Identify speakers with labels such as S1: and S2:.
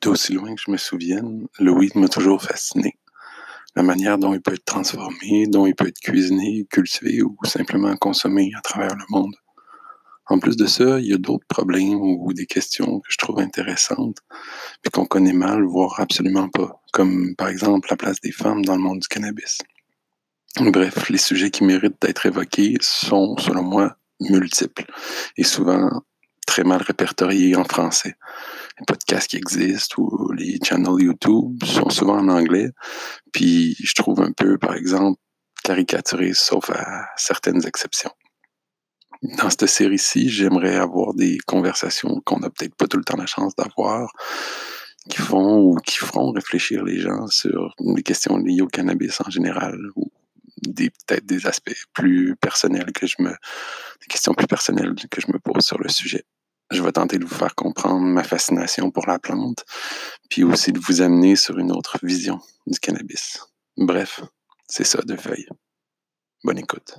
S1: D'aussi loin que je me souvienne, le weed m'a toujours fasciné. La manière dont il peut être transformé, dont il peut être cuisiné, cultivé ou simplement consommé à travers le monde. En plus de ça, il y a d'autres problèmes ou des questions que je trouve intéressantes, puis qu'on connaît mal, voire absolument pas, comme par exemple la place des femmes dans le monde du cannabis. Bref, les sujets qui méritent d'être évoqués sont, selon moi, multiples et souvent très mal répertoriés en français. Les podcasts qui existent ou les channels YouTube sont souvent en anglais, puis je trouve un peu, par exemple, caricaturés, sauf à certaines exceptions. Dans cette série-ci, j'aimerais avoir des conversations qu'on n'a peut-être pas tout le temps la chance d'avoir, qui font ou qui feront réfléchir les gens sur des questions liées au cannabis en général ou peut-être des aspects plus personnels que je me des questions plus personnelles que je me pose sur le sujet. Je vais tenter de vous faire comprendre ma fascination pour la plante, puis aussi de vous amener sur une autre vision du cannabis. Bref, c'est ça de feuille. Bonne écoute.